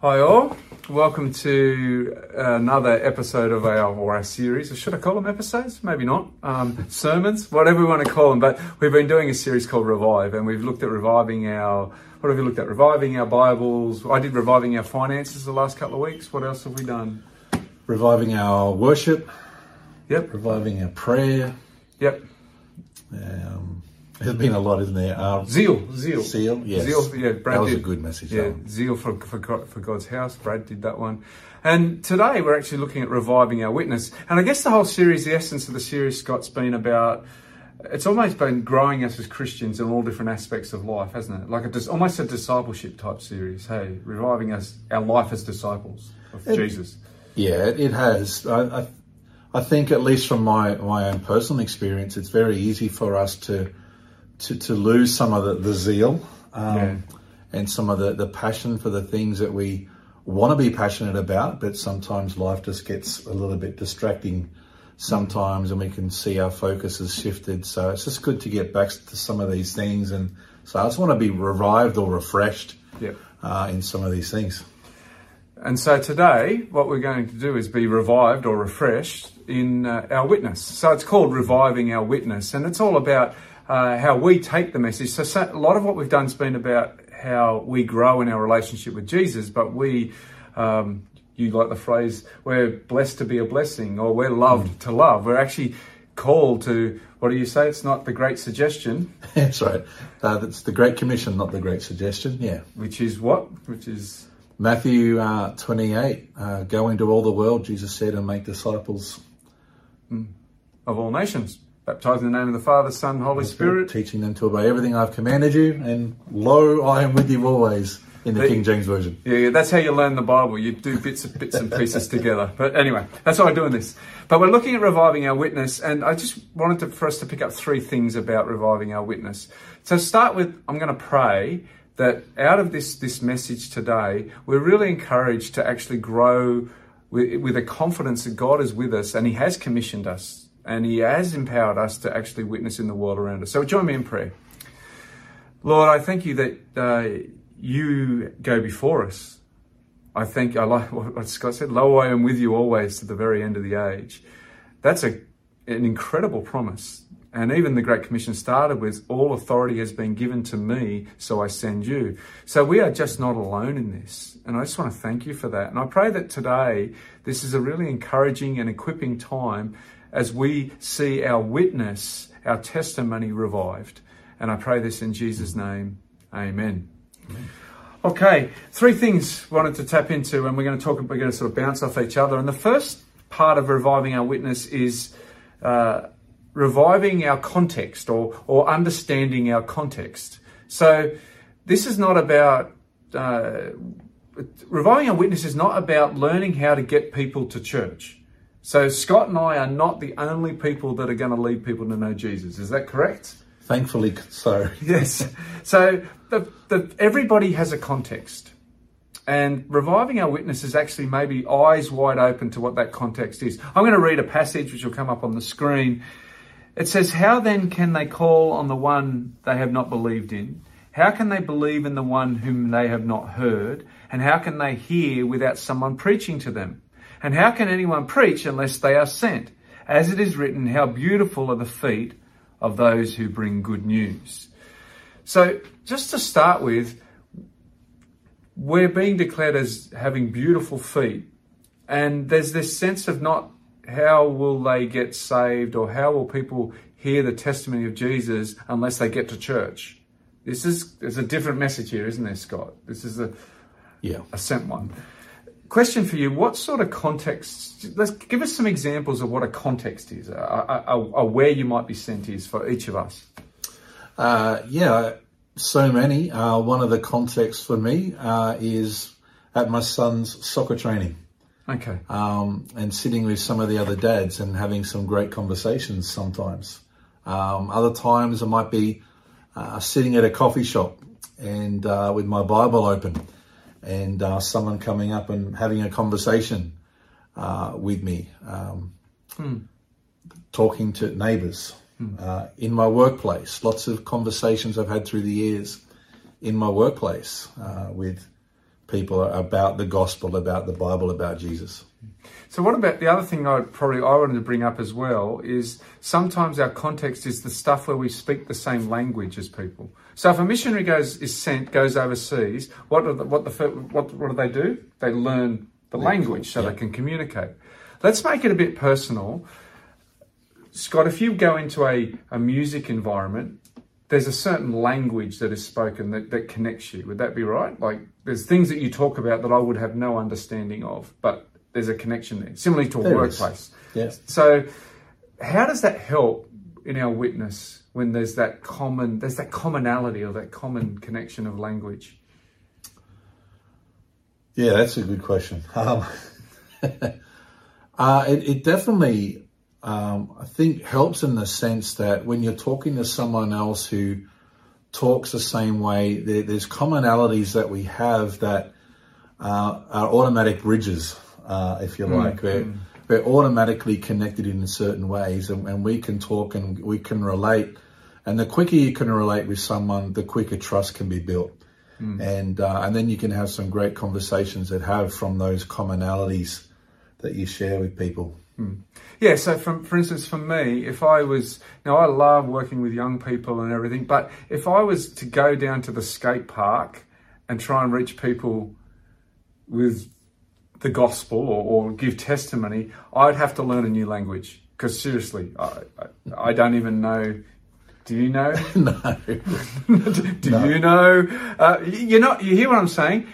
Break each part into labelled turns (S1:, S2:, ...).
S1: Hi all, welcome to another episode of our or our series. Or should I call them episodes? Maybe not. Um, sermons, whatever we want to call them. But we've been doing a series called Revive, and we've looked at reviving our. What have we looked at? Reviving our Bibles. I did reviving our finances the last couple of weeks. What else have we done?
S2: Reviving our worship,
S1: Yep,
S2: reviving our prayer.
S1: yep.
S2: Um, there's been a lot, isn't there? Uh,
S1: Zeal, zeal,
S2: Zeal, yes.
S1: zeal. Yeah, Brad
S2: that was
S1: did.
S2: a good message.
S1: Yeah,
S2: that
S1: zeal for, for God, for God's house. Brad did that one, and today we're actually looking at reviving our witness. And I guess the whole series, the essence of the series, Scott's been about. It's almost been growing us as Christians in all different aspects of life, hasn't it? Like a dis- almost a discipleship type series. Hey, reviving us our life as disciples of
S2: It-
S1: Jesus.
S2: Yeah, it, it has. I, I, I think, at least from my, my own personal experience, it's very easy for us to to, to lose some of the, the zeal um,
S1: Yeah.
S2: and some of the, the passion for the things that we want to be passionate about, but sometimes life just gets a little bit distracting sometimes and we can see our focus has shifted. So it's just good to get back to some of these things. And so I just want to be revived or refreshed
S1: Yep.
S2: uh, in some of these things.
S1: And so today, what we're going to do is be revived or refreshed in uh, our witness. So it's called Reviving Our Witness, and it's all about uh, how we take the message. So, so a lot of what we've done has been about how we grow in our relationship with Jesus, but we, um, you like the phrase, we're blessed to be a blessing, or we're loved to love. We're actually called to, what do you say? It's not the great suggestion,
S2: That's right. Uh, that's the Great Commission, not the Great Suggestion. Yeah.
S1: which is what? Which is
S2: Matthew uh, 28, uh, go into all the world, Jesus said, and make disciples,
S1: of all nations. Baptizing in the name of the Father, Son, Holy Spirit.
S2: teaching them to obey everything I've commanded you, and lo, I am with you always, in the
S1: But-
S2: King James Version.
S1: Yeah, yeah, that's how you learn the Bible. You do bits of bits and pieces together. But anyway, that's why I'm doing this. But we're looking at reviving our witness, and I just wanted to, for us to pick up three things about reviving our witness. So start with, I'm going to pray that out of this this message today, we're really encouraged to actually grow with, with a confidence that God is with us, and He has commissioned us, and He has empowered us to actually witness in the world around us. So join me in prayer. Lord, I thank you that uh, you go before us. I think I like what Scott said. Lo, I am with you always to the very end of the age. That's a an incredible promise. And even the Great Commission started with all authority has been given to me, so I send you. So we are just not alone in this. And I just want to thank you for that. And I pray that today this is a really encouraging and equipping time as we see our witness, our testimony revived. And I pray this in Jesus' name. Amen. Okay, three things wanted to tap into, and we're going to talk. We're going to sort of bounce off each other. And the first part of reviving our witness is uh, reviving our context or or understanding our context. So this is not about uh, reviving our witness is not about learning how to get people to church. So Scott and I are not the only people that are going to lead people to know Jesus. Is that correct?
S2: Thankfully, so.
S1: Yes. So the, the, everybody has a context. And reviving our witness is actually maybe eyes wide open to what that context is. I'm going to read a passage which will come up on the screen. It says, How then can they call on the one they have not believed in? How can they believe in the one whom they have not heard? And how can they hear without someone preaching to them? And how can anyone preach unless they are sent? As it is written, How beautiful are the feet of those who bring good news. So, just to start with, we're being declared as having beautiful feet, and there's this sense of not how will they get saved or how will people hear the testimony of Jesus unless they get to church. This is there's a different message here, isn't there, Scott? This is a,
S2: Yeah.
S1: a sent one. Question for you: What sort of context? Let's give us some examples of what a context is, a where you might be sent is for each of us.
S2: Uh, yeah, so many. Uh, one of the contexts for me uh, is at my son's soccer training.
S1: Okay.
S2: um, and sitting with some of the other dads and having some great conversations sometimes. Um, other times I might be uh, sitting at a coffee shop and uh, with my Bible open and uh, someone coming up and having a conversation uh, with me, um, talking to neighbors. Uh, in my workplace, lots of conversations I've had through the years in my workplace uh, with people about the gospel, about the Bible, about Jesus.
S1: So what about the other thing I probably I wanted to bring up as well is sometimes our context is the stuff where we speak the same language as people. So if a missionary goes is sent goes overseas, what the, what the what what do they do? They learn the language so yeah. they can communicate. Let's make it a bit personal. Scott, if you go into a, a music environment, there's a certain language that is spoken that, that connects you. Would that be right? Like there's things that you talk about that I would have no understanding of, but there's a connection there, similarly to a there workplace.
S2: Yes.
S1: So how does that help in our witness when there's that common there's that commonality or that common connection of language?
S2: Yeah, that's a good question. Um, uh, it, it, definitely, um, I think, helps in the sense that when you're talking to someone else who talks the same way, there, there's commonalities that we have that uh, are automatic bridges, uh, if you mm, like. We're, mm. we're automatically connected in certain ways, and, and we can talk and we can relate. And the quicker you can relate with someone, the quicker trust can be built. Mm. And uh, and then you can have some great conversations that have from those commonalities that you share with people.
S1: Mm. Yeah, so from, for instance, for me, if I was, now I love working with young people and everything, but if I was to go down to the skate park and try and reach people with the gospel or, or give testimony, I'd have to learn a new language. Because seriously, I, I, I don't even know do you know?
S2: no.
S1: Do no. you know? Uh, you're not. You hear what I'm saying?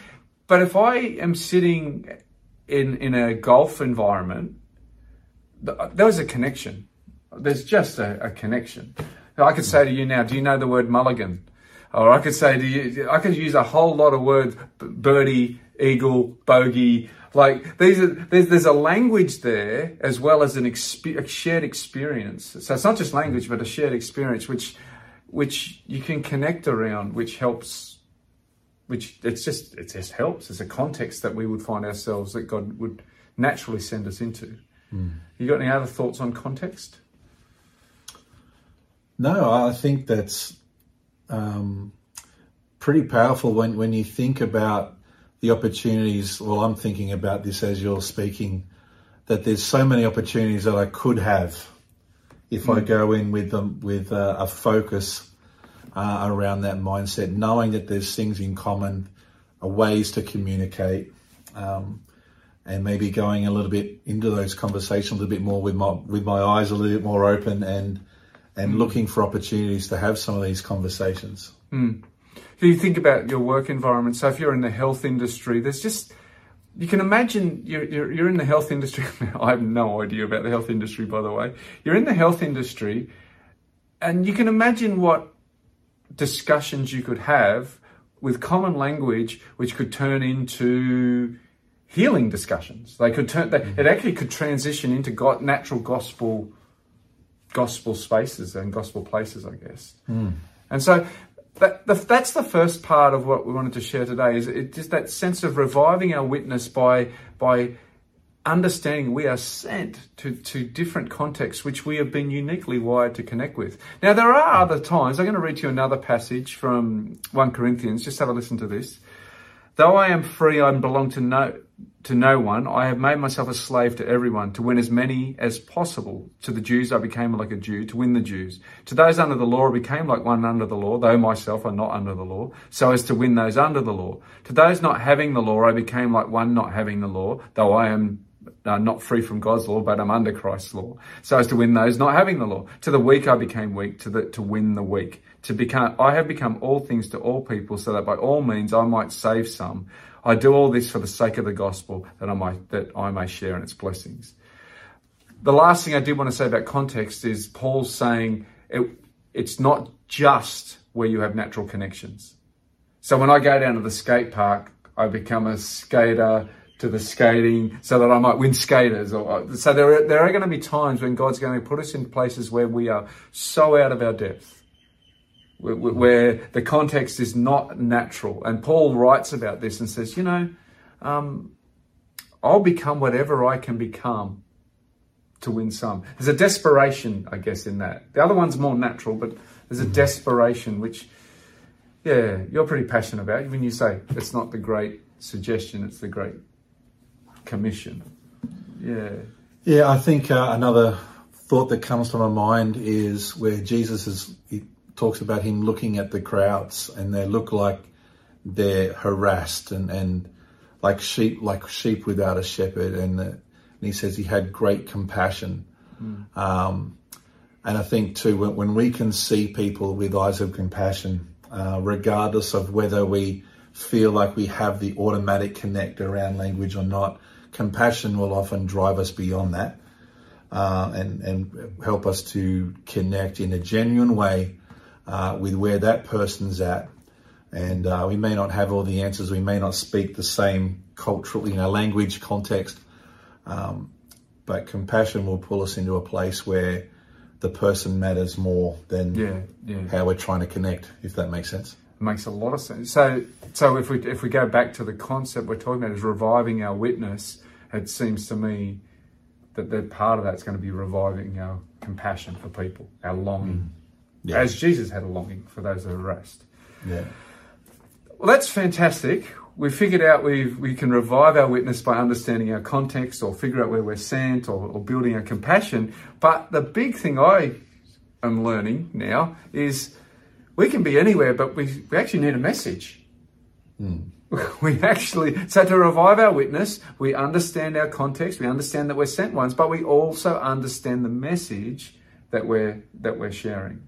S1: But if I am sitting in in a golf environment, there was a connection. There's just a, a connection. I could say to you now, do you know the word mulligan? Or I could say to you, I could use a whole lot of words, birdie, eagle, bogey, like these are, there's, there's a language there as well as an exp- a shared experience. So it's not just language, but a shared experience, which which you can connect around, which helps. Which it's just it just helps. It's a context that we would find ourselves that God would naturally send us into. Mm. You got any other thoughts on context?
S2: No, I think that's um, pretty powerful when when you think about the opportunities. Well, I'm thinking about this as you're speaking, that there's so many opportunities that I could have if mm. I go in with them with a, a focus uh, around that mindset, knowing that there's things in common, uh, ways to communicate, um, and maybe going a little bit into those conversations a little bit more with my with my eyes a little bit more open and and mm. looking for opportunities to have some of these conversations.
S1: Mm you think about your work environment, so if you're in the health industry, there's just you can imagine you're, you're, you're in the health industry. I have no idea about the health industry, by the way. You're in the health industry, and you can imagine what discussions you could have with common language, which could turn into healing discussions. They could turn. They. It actually could transition into God, natural gospel, gospel spaces and gospel places, I guess. Mm. And so that, the, that's the first part of what we wanted to share today is it, just that sense of reviving our witness by by understanding we are sent to, to different contexts which we have been uniquely wired to connect with. Now there are other times, I'm going to read to you another passage from 1 Corinthians, just have a listen to this. Though I am free, I belong to no to no one. I have made myself a slave to everyone to win as many as possible. To the Jews, I became like a Jew to win the Jews. To those under the law, I became like one under the law, though myself are not under the law, so as to win those under the law. To those not having the law, I became like one not having the law, though I am uh, not free from God's law, but I'm under Christ's law, so as to win those not having the law. To the weak, I became weak to the, to win the weak. To become, I have become all things to all people, so that by all means I might save some. I do all this for the sake of the gospel that I might, that I may share in its blessings. The last thing I did want to say about context is Paul's saying it, it's not just where you have natural connections. So when I go down to the skate park, I become a skater to the skating so that I might win skaters. Or, uh, so there are, there are going to be times when God's going to put us in places where we are so out of our depth where the context is not natural. And Paul writes about this and says, you know, um, I'll become whatever I can become to win some. There's a desperation, I guess, in that. The other one's more natural, but there's a mm-hmm. desperation which Yeah, you're pretty passionate about when you say it's not the great suggestion, it's the great commission. Yeah.
S2: Yeah, I think uh, another thought that comes to my mind is where Jesus is, talks about him looking at the crowds and they look like they're harassed and, and like sheep, like sheep without a shepherd. And, uh, and he says he had great compassion. Mm. Um, and I think too, when, when, we can see people with eyes of compassion, uh, regardless of whether we feel like we have the automatic connect around language or not, compassion will often drive us beyond that uh, and, and help us to connect in a genuine way uh, with where that person's at. And uh, we may not have all the answers, we may not speak the same cultural, you know, language context, um, but compassion will pull us into a place where the person matters more than
S1: yeah, yeah.
S2: how we're trying to connect, if that makes sense.
S1: Makes a lot of sense. So, so if we if we go back to the concept we're talking about is reviving our witness, it seems to me that that part of that's going to be reviving our compassion for people, our longing, mm. Yeah. as Jesus had a longing for those that are rest.
S2: Yeah.
S1: Well, that's fantastic. We figured out we we can revive our witness by understanding our context, or figure out where we're sent, or, or building our compassion. But the big thing I am learning now is we can be anywhere, but we, we actually need a message.
S2: Mm.
S1: we actually, so to revive our witness, we understand our context, we understand that we're sent ones, but we also understand the message that we're, that we're sharing.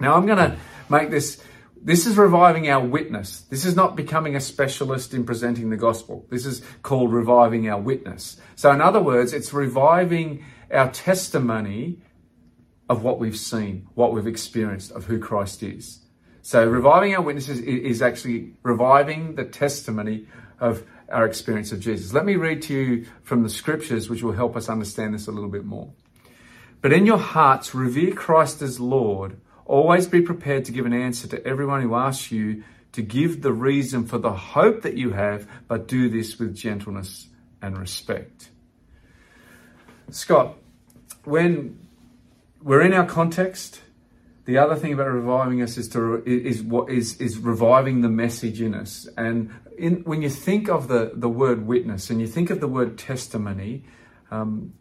S1: Now I'm going to make this, this is reviving our witness. This is not becoming a specialist in presenting the gospel. This is called reviving our witness. So in other words, it's reviving our testimony of what we've seen, what we've experienced of who Christ is. So reviving our witnesses is actually reviving the testimony of our experience of Jesus. Let me read to you from the scriptures, which will help us understand this a little bit more. But in your hearts, revere Christ as Lord. Always be prepared to give an answer to everyone who asks you to give the reason for the hope that you have, but do this with gentleness and respect. Scott, when we're in our context, the other thing about reviving us is to is what is is reviving the message in us. And in, when you think of the the word witness and you think of the word testimony, um,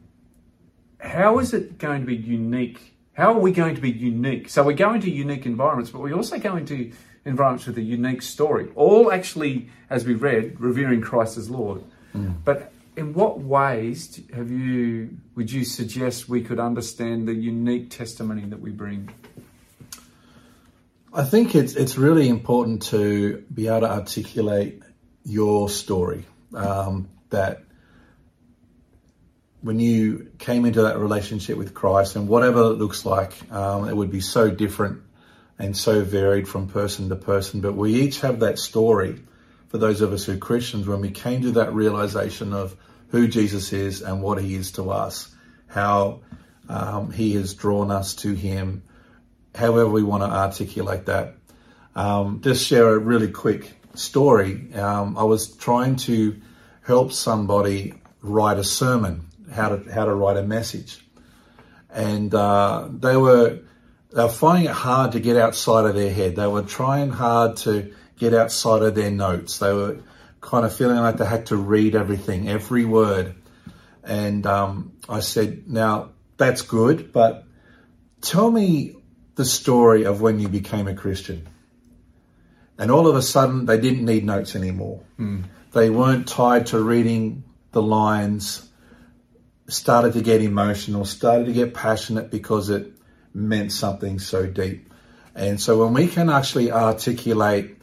S1: how is it going to be unique? How are we going to be unique? So we're going to unique environments, but we're also going to environments with a unique story. All actually, as we read, revering Christ as Lord. Mm. But in what ways have you would you suggest we could understand the unique testimony that we bring?
S2: I think it's it's really important to be able to articulate your story. Um, that when you came into that relationship with Christ, and whatever it looks like, um, it would be so different and so varied from person to person. But we each have that story. For those of us who are Christians, when we came to that realization of who Jesus is and what He is to us, how um, He has drawn us to Him however we want to articulate that. Um, just share a really quick story. Um, I was trying to help somebody write a sermon, how to how to write a message, and uh, they were they were finding it hard to get outside of their head. They were trying hard to get outside of their notes. They were kind of feeling like they had to read everything, every word. And um, I said, now that's good, but tell me the story of when you became a Christian. And all of a sudden, they didn't need notes anymore.
S1: Mm.
S2: They weren't tied to reading the lines, started to get emotional, started to get passionate because it meant something so deep. And so when we can actually articulate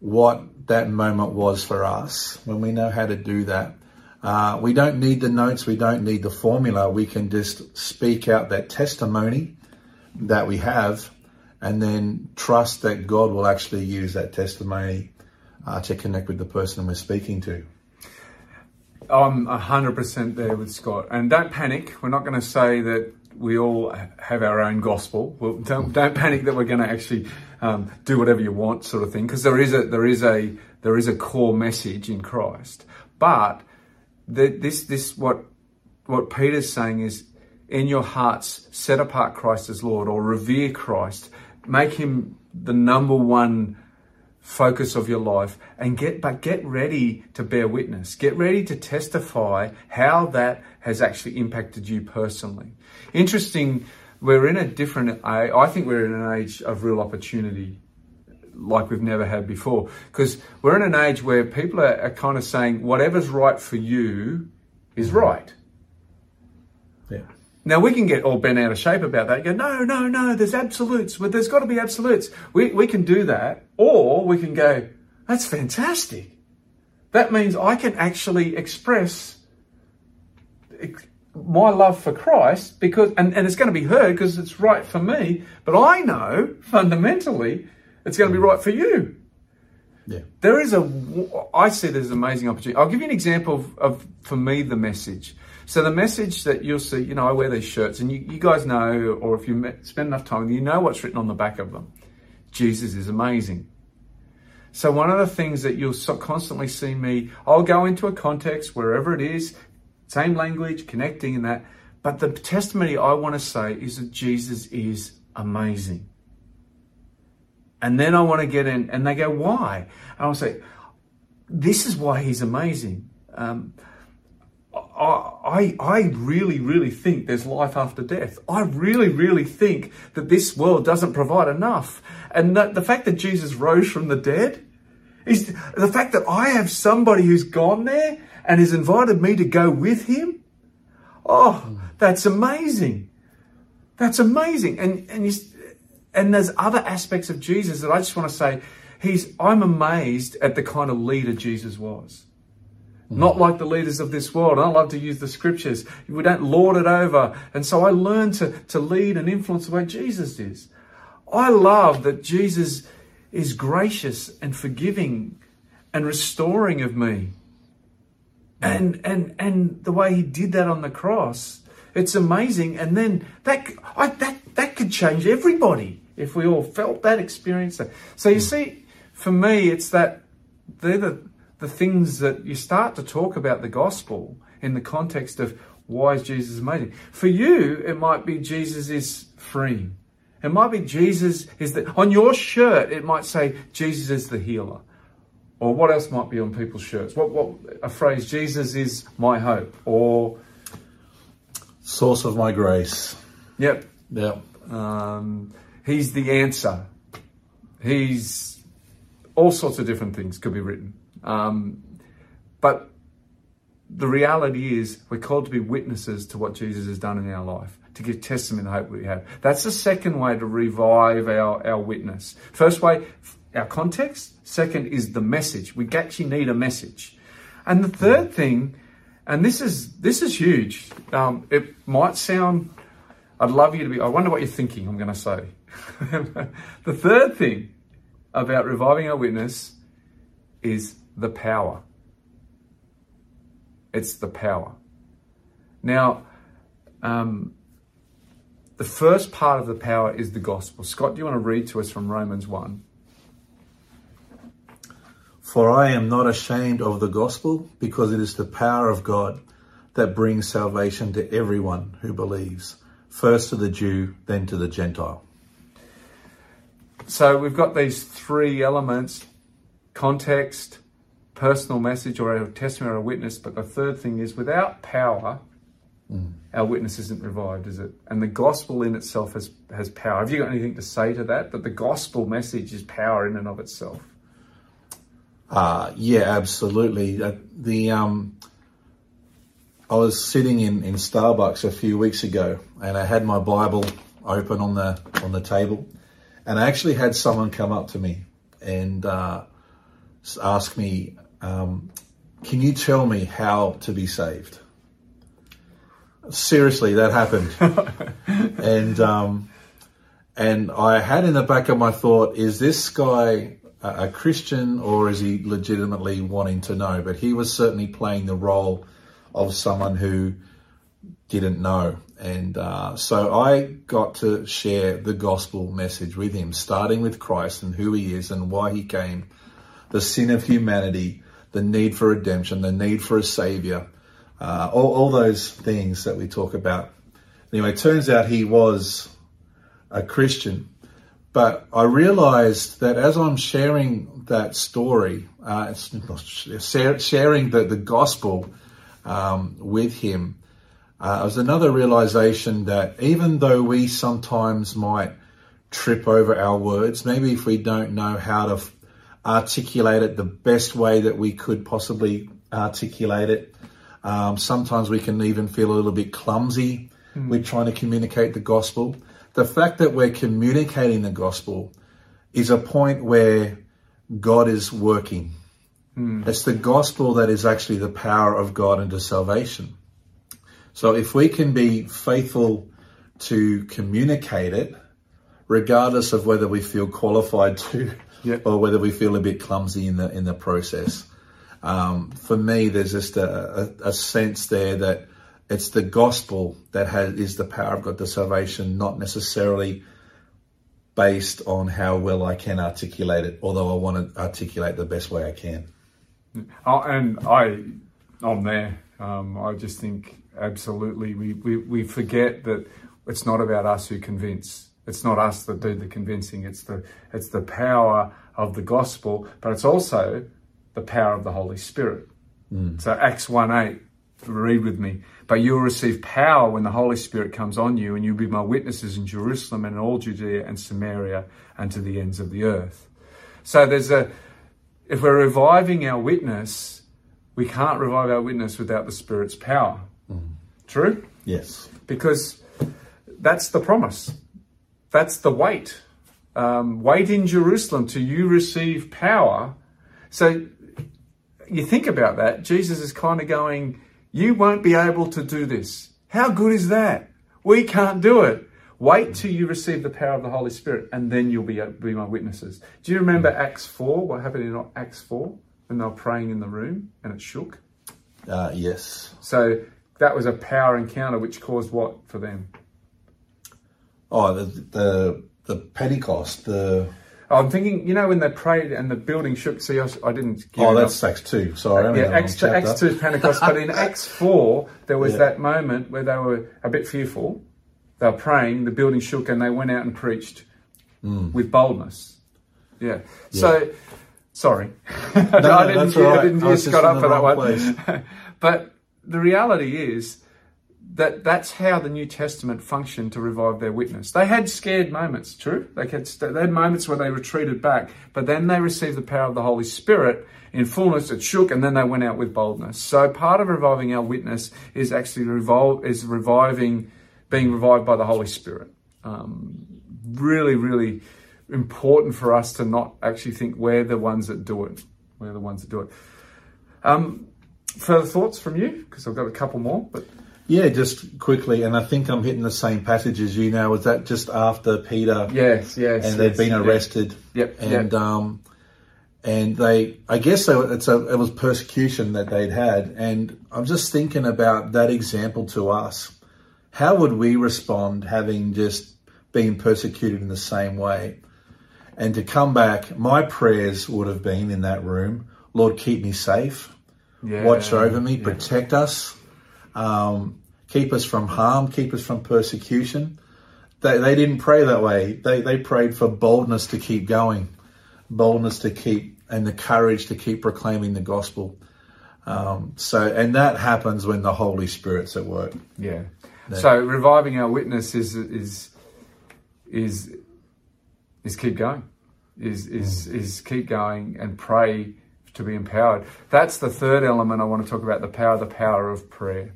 S2: what that moment was for us, when we know how to do that, uh, we don't need the notes, we don't need the formula. We can just speak out that testimony that we have and then trust that God will actually use that testimony uh, to connect with the person we're speaking to.
S1: I'm 100% there with Scott. And don't panic. We're not going to say that we all have our own gospel. Well, don't, don't panic that we're going to actually um, do whatever you want, sort of thing, because there is a there is a there is a core message in Christ. But the, this this what what Peter's saying is in your hearts, set apart Christ as Lord or revere Christ. Make him the number one focus of your life and get but get ready to bear witness. Get ready to testify how that has actually impacted you personally. Interesting we're in a different i think we're in an age of real opportunity like we've never had before. Because we're in an age where people are, are kind of saying whatever's right for you is mm-hmm. right.
S2: Yeah.
S1: Now we can get all bent out of shape about that. Go, no, no, no. There's absolutes. Well, there's got to be absolutes. We we can do that, or we can go. That's fantastic. That means I can actually express my love for Christ because, and, and it's going to be heard because it's right for me. But I know fundamentally it's going to be mm. right for you.
S2: Yeah.
S1: There is a, I see there's an amazing opportunity. I'll give you an example of, of, for me, the message. So the message that you'll see, you know, I wear these shirts and you, you guys know, or if you spend enough time, you know what's written on the back of them. Jesus is amazing. So one of the things that you'll constantly see me, I'll go into a context, wherever it is, same language, connecting and that. But the testimony I want to say is that Jesus is amazing. And then I want to get in, and they go, why? And I'll say, this is why he's amazing. Um, I, I really, really think there's life after death. I really, really think that this world doesn't provide enough. And that the fact that Jesus rose from the dead is the fact that I have somebody who's gone there and has invited me to go with him. Oh, that's amazing. That's amazing. And, and and there's other aspects of Jesus that I just want to say, he's, I'm amazed at the kind of leader Jesus was. Not like the leaders of this world. I love to use the scriptures. We don't lord it over. And so I learned to, to lead and influence the way Jesus is. I love that Jesus is gracious and forgiving and restoring of me. And, and, and the way he did that on the cross, it's amazing. And then that, I, that, that could change everybody if we all felt that, experienced that. So you see, for me, it's that they're the, the things that you start to talk about the gospel in the context of why is Jesus amazing. For you, it might be Jesus is freeing. It might be Jesus is the, on your shirt, it might say Jesus is the healer. Or what else might be on people's shirts? What, what, a phrase, Jesus is my hope. Or,
S2: Source of my grace.
S1: yep,
S2: Yeah.
S1: um, he's the answer. He's all sorts of different things could be written. Um, but the reality is, we're called to be witnesses to what Jesus has done in our life, to give testimony of the hope we have. That's the second way to revive our, our witness. First way, our context. Second is the message. We actually need a message. And the third thing, and this is this is huge. Um, it might sound. I'd love you to be. I wonder what you're thinking. I'm going to say. the third thing about reviving our witness is the power. It's the power. Now, um, the first part of the power is the gospel. Scott, do you want to read to us from Romans 1?
S2: For I am not ashamed of the gospel, because it is the power of God that brings salvation to everyone who believes, first to the Jew, then to the Gentile.
S1: So we've got these three elements context, personal message, or a testimony or a witness. But the third thing is without power, our witness isn't revived, is it? And the gospel in itself has, has power. Have you got anything to say to that? That the gospel message is power in and of itself?
S2: Uh, yeah, absolutely. Uh, the um, I was sitting in, in Starbucks a few weeks ago, and I had my Bible open on the on the table, and I actually had someone come up to me and uh, ask me, um, "Can you tell me how to be saved?" Seriously, that happened, and um, and I had in the back of my thought, is this guy a, a Christian or is he legitimately wanting to know? But he was certainly playing the role of someone who didn't know. And uh, so I got to share the gospel message with him, starting with Christ and who he is and why he came, the sin of humanity, the need for redemption, the need for a savior, uh, all, all those things that we talk about. Anyway, it turns out he was a Christian, But I realized that as I'm sharing that story, uh, sharing the, the gospel um, with him, uh, was another realization that even though we sometimes might trip over our words, maybe if we don't know how to f- articulate it the best way that we could possibly articulate it, um, sometimes we can even feel a little bit clumsy mm. with trying to communicate the gospel. The fact that we're communicating the gospel is a point where God is working. Mm. It's the gospel that is actually the power of God into salvation. So if we can be faithful to communicate it, regardless of whether we feel qualified to yep. or whether we feel a bit clumsy in the in the process. Um, for me, there's just a, a, a, sense there that it's the gospel that has is the power of God to salvation, not necessarily based on how well I can articulate it. Although I want to articulate the best way I can.
S1: Oh, and I, I'm there. Um, I just think absolutely we, we, we forget that it's not about us who convince. It's not us that do the convincing. It's the it's the power of the gospel, but it's also the power of the Holy Spirit. Mm. So Acts 1 8, read with me. But you will receive power when the Holy Spirit comes on you, and you'll be my witnesses in Jerusalem and in all Judea and Samaria and to the ends of the earth. So there's a if we're reviving our witness, we can't revive our witness without the Spirit's power. Mm. True?
S2: Yes.
S1: Because that's the promise. That's the wait. Um, wait in Jerusalem till you receive power. So you think about that, Jesus is kind of going, You won't be able to do this. How good is that? We can't do it. Wait till you receive the power of the Holy Spirit, and then you'll be, be my witnesses. Do you remember Acts 4? What happened in Acts 4 when they were praying in the room and it shook?
S2: Uh, yes.
S1: So that was a power encounter which caused what for them?
S2: Oh, the, the, the Pentecost, the
S1: I'm thinking, you know, when they prayed and the building shook. See, I, I didn't.
S2: oh, that's Acts two. Sorry,
S1: yeah, Acts two, Acts two Pentecost. but in Acts four, there was yeah. that moment where they were a bit fearful. They were praying. The building shook, and they went out and preached mm. with boldness. Yeah. yeah. So, sorry, no, I didn't. Right. I didn't just got up for that one. but the reality is that that's how the New Testament functioned to revive their witness. They had scared moments, true. They had, they had moments where they retreated back, but then they received the power of the Holy Spirit in fullness. It shook, and then they went out with boldness. So part of reviving our witness is actually revol- is reviving, being revived by the Holy Spirit. Um, really, really important for us to not actually think we're the ones that do it. We're the ones that do it. Um, further thoughts from you? Because I've got a couple more, but.
S2: Yeah, just quickly, and I think I'm hitting the same passage as you now. Was that just after Peter?
S1: Yes, yes.
S2: And they'd been arrested.
S1: Yep.
S2: And
S1: yep.
S2: um, and they, I guess they, it's a, it was persecution that they'd had, and I'm just thinking about that example to us. How would we respond having just been persecuted in the same way? And to come back, my prayers would have been in that room, Lord, keep me safe, yeah, watch over me, yeah. protect us. Um, keep us from harm, keep us from persecution. They, they didn't pray that way. They, they prayed for boldness to keep going, boldness to keep, and the courage to keep proclaiming the gospel. Um, so, and that happens when the Holy Spirit's at work.
S1: Yeah. yeah. So, reviving our witness is is is is keep going, is is mm. is keep going and pray to be empowered. That's the third element I want to talk about: the power, the power of prayer.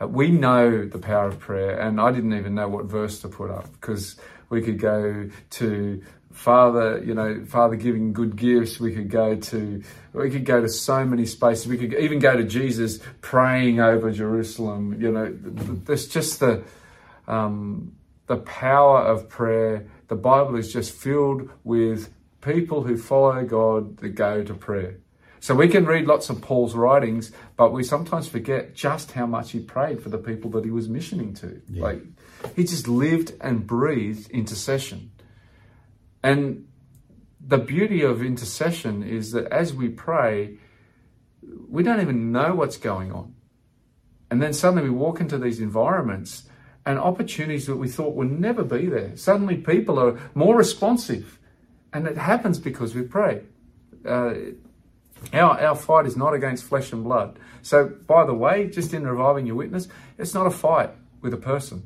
S1: Uh, we know the power of prayer, and I didn't even know what verse to put up because we could go to Father, you know, Father giving good gifts. We could go to, we could go to so many spaces. We could even go to Jesus praying over Jerusalem. You know, there's just the um, the power of prayer. The Bible is just filled with people who follow God that go to prayer. So we can read lots of Paul's writings, but we sometimes forget just how much he prayed for the people that he was missioning to. Yeah. Like he just lived and breathed intercession. And the beauty of intercession is that as we pray, we don't even know what's going on. And then suddenly we walk into these environments and opportunities that we thought would never be there. Suddenly, people are more responsive, and it happens because we pray. Uh, our, our fight is not against flesh and blood. So, by the way, just in reviving your witness, it's not a fight with a person.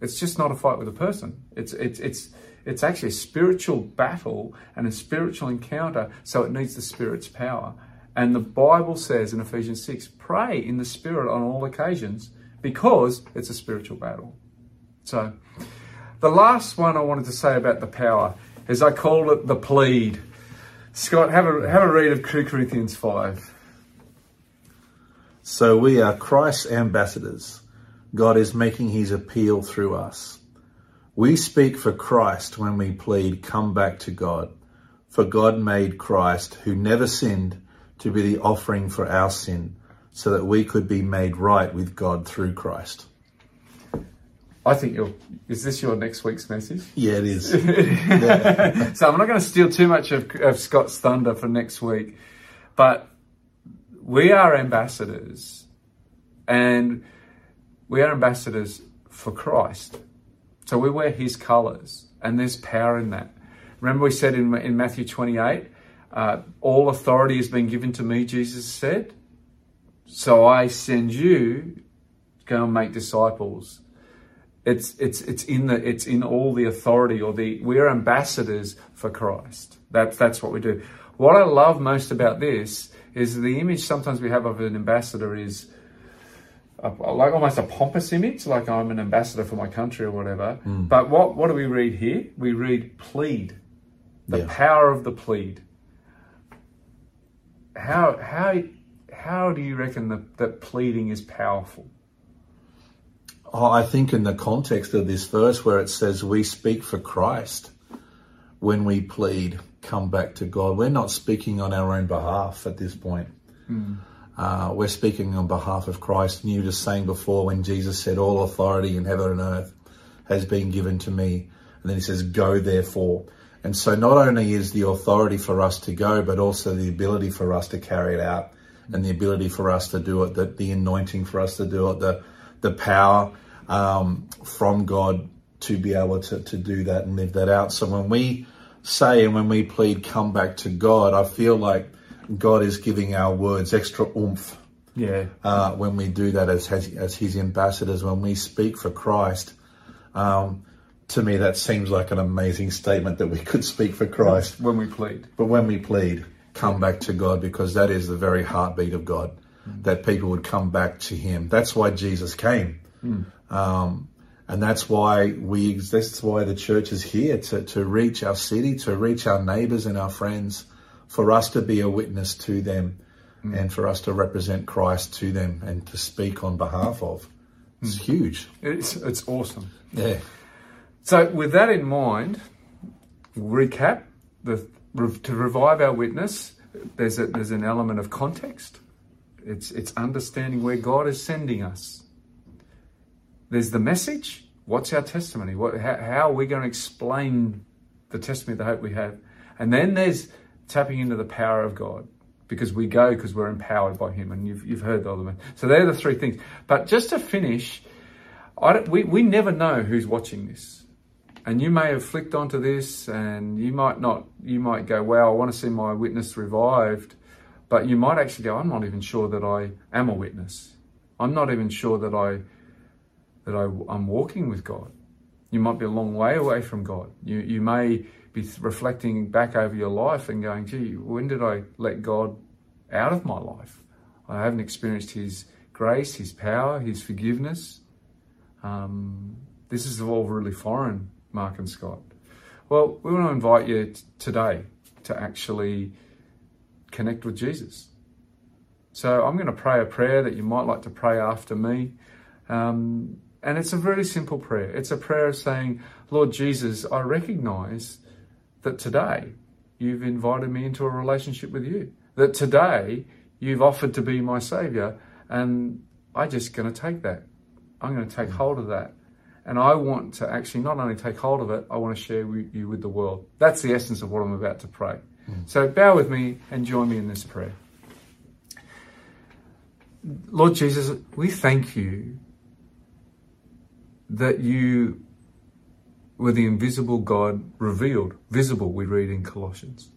S1: It's just not a fight with a person. It's it's it's it's actually a spiritual battle and a spiritual encounter. So it needs the Spirit's power. And the Bible says in Ephesians six, pray in the Spirit on all occasions because it's a spiritual battle. So, the last one I wanted to say about the power is I call it the plead. Scott, have a have a read of 2 Corinthians five.
S2: So we are Christ's ambassadors. God is making his appeal through us. We speak for Christ when we plead, come back to God. For God made Christ, who never sinned, to be the offering for our sin, so that we could be made right with God through Christ.
S1: I think you're. Is this your next week's message?
S2: Yeah, it is.
S1: yeah. so I'm not going to steal too much of, of Scott's thunder for next week, but we are ambassadors, and we are ambassadors for Christ. So we wear His colours, and there's power in that. Remember, we said in, in Matthew 28, uh, all authority has been given to me. Jesus said, so I send you go and make disciples it's it's it's in the it's in all the authority or the we're ambassadors for Christ. That's that's what we do. What I love most about this is the image sometimes we have of an ambassador is a, like almost a pompous image, like I'm an ambassador for my country or whatever. Mm. But what what do we read here? We read plead, the yeah. power of the plead. How how how do you reckon that, that pleading is powerful?
S2: Oh, I think in the context of this verse where it says we speak for Christ when we plead, come back to God, we're not speaking on our own behalf at this point. Mm. Uh, we're speaking on behalf of Christ. And you were just saying before when Jesus said, All authority in heaven and earth has been given to me. And then he says, Go therefore. And so not only is the authority for us to go, but also the ability for us to carry it out and the ability for us to do it, the, the anointing for us to do it, the, the power um, from God to be able to, to do that and live that out. So when we say and when we plead, come back to God, I feel like God is giving our words extra oomph.
S1: Yeah.
S2: Uh, when we do that as, as, as His ambassadors, when we speak for Christ, um, to me that seems like an amazing statement that we could speak for Christ
S1: when we plead.
S2: But when we plead, come back to God because that is the very heartbeat of God that people would come back to Him. That's why Jesus came. Mm. Um, and that's why we, that's why the church is here to, to reach our city, to reach our neighbors and our friends, for us to be a witness to them mm. and for us to represent Christ to them and to speak on behalf of. It's mm. huge.
S1: It's, it's awesome.
S2: Yeah.
S1: So with that in mind, recap the, to revive our witness, there's a, there's an element of context it's, it's understanding where God is sending us. There's the message. What's our testimony? What, how, how are we going to explain the testimony, the hope we have? And then there's tapping into the power of God because we go because we're empowered by Him. And you've, you've heard all of them. So they're the three things. But just to finish, we, we never know who's watching this. And you may have flicked onto this and you might not, you might go, wow, I want to see my witness revived. But you might actually go, I'm not even sure that I am a witness. I'm not even sure that I that I, I'm walking with God. You might be a long way away from God. You you may be reflecting back over your life and going, gee, when did I let God out of my life? I haven't experienced His grace, His power, His forgiveness. Um, this is all really foreign, Mark and Scott. Well, we want to invite you t- today to actually connect with Jesus. So I'm going to pray a prayer that you might like to pray after me. Um, and it's a very simple prayer. It's a prayer of saying, Lord Jesus, I recognize that today you've invited me into a relationship with you. That today you've offered to be my Savior. And I'm just going to take that. I'm going to take hold of that. And I want to actually not only take hold of it, I want to share with you with the world. That's the essence of what I'm about to pray. So bow with me and join me in this prayer. Lord Jesus, we thank you that you were the invisible God revealed. Visible, we read in Colossians.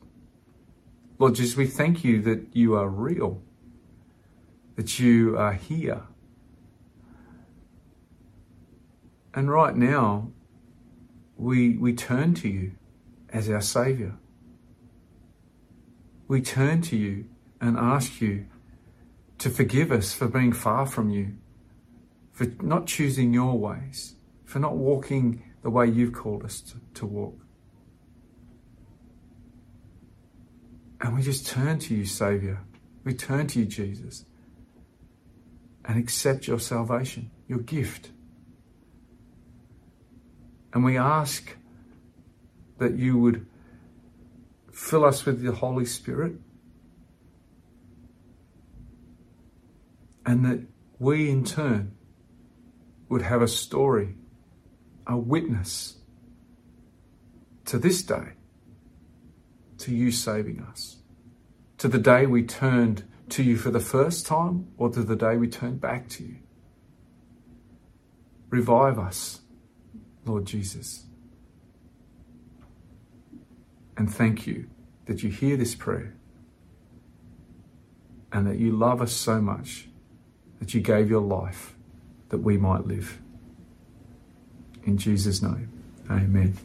S1: Lord Jesus, we thank you that you are real, that you are here. And right now, we, we turn to you as our Saviour. We turn to you and ask you to forgive us for being far from you, for not choosing your ways, for not walking the way you've called us to, to walk. And we just turn to you, Saviour. We turn to you, Jesus, and accept your salvation, your gift. And we ask that you would fill us with the Holy Spirit and that we in turn would have a story, a witness to this day, to you saving us, to the day we turned to you for the first time or to the day we turned back to you. Revive us, Lord Jesus. And thank you that you hear this prayer and that you love us so much that you gave your life that we might live. In Jesus' name, amen.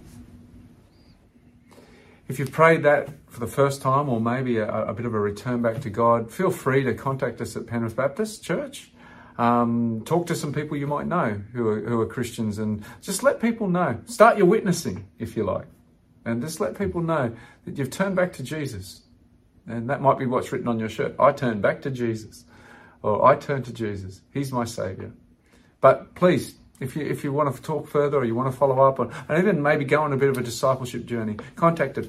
S1: If you've prayed that for the first time or maybe a, a bit of a return back to God, feel free to contact us at Penrith Baptist Church. Um, talk to some people you might know who are, who are Christians and just let people know. Start your witnessing, if you like. And just let people know that you've turned back to Jesus. And that might be what's written on your shirt. I turn back to Jesus. Or I turn to Jesus. He's my Savior. But please, if you if you want to talk further or you want to follow up on, and even maybe go on a bit of a discipleship journey, contact us.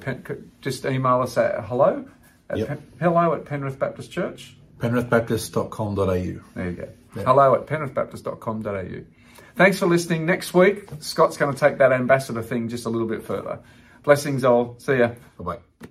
S1: Just email us at hello at
S2: Yep.
S1: Pen, hello at Penrith Baptist Church.
S2: penrithbaptist.com.au.
S1: There you go. Hello at penrithbaptist.com.au. Thanks for listening. Next week, Scott's going to take that ambassador thing just a little bit further. Blessings all. See ya.
S2: Bye bye.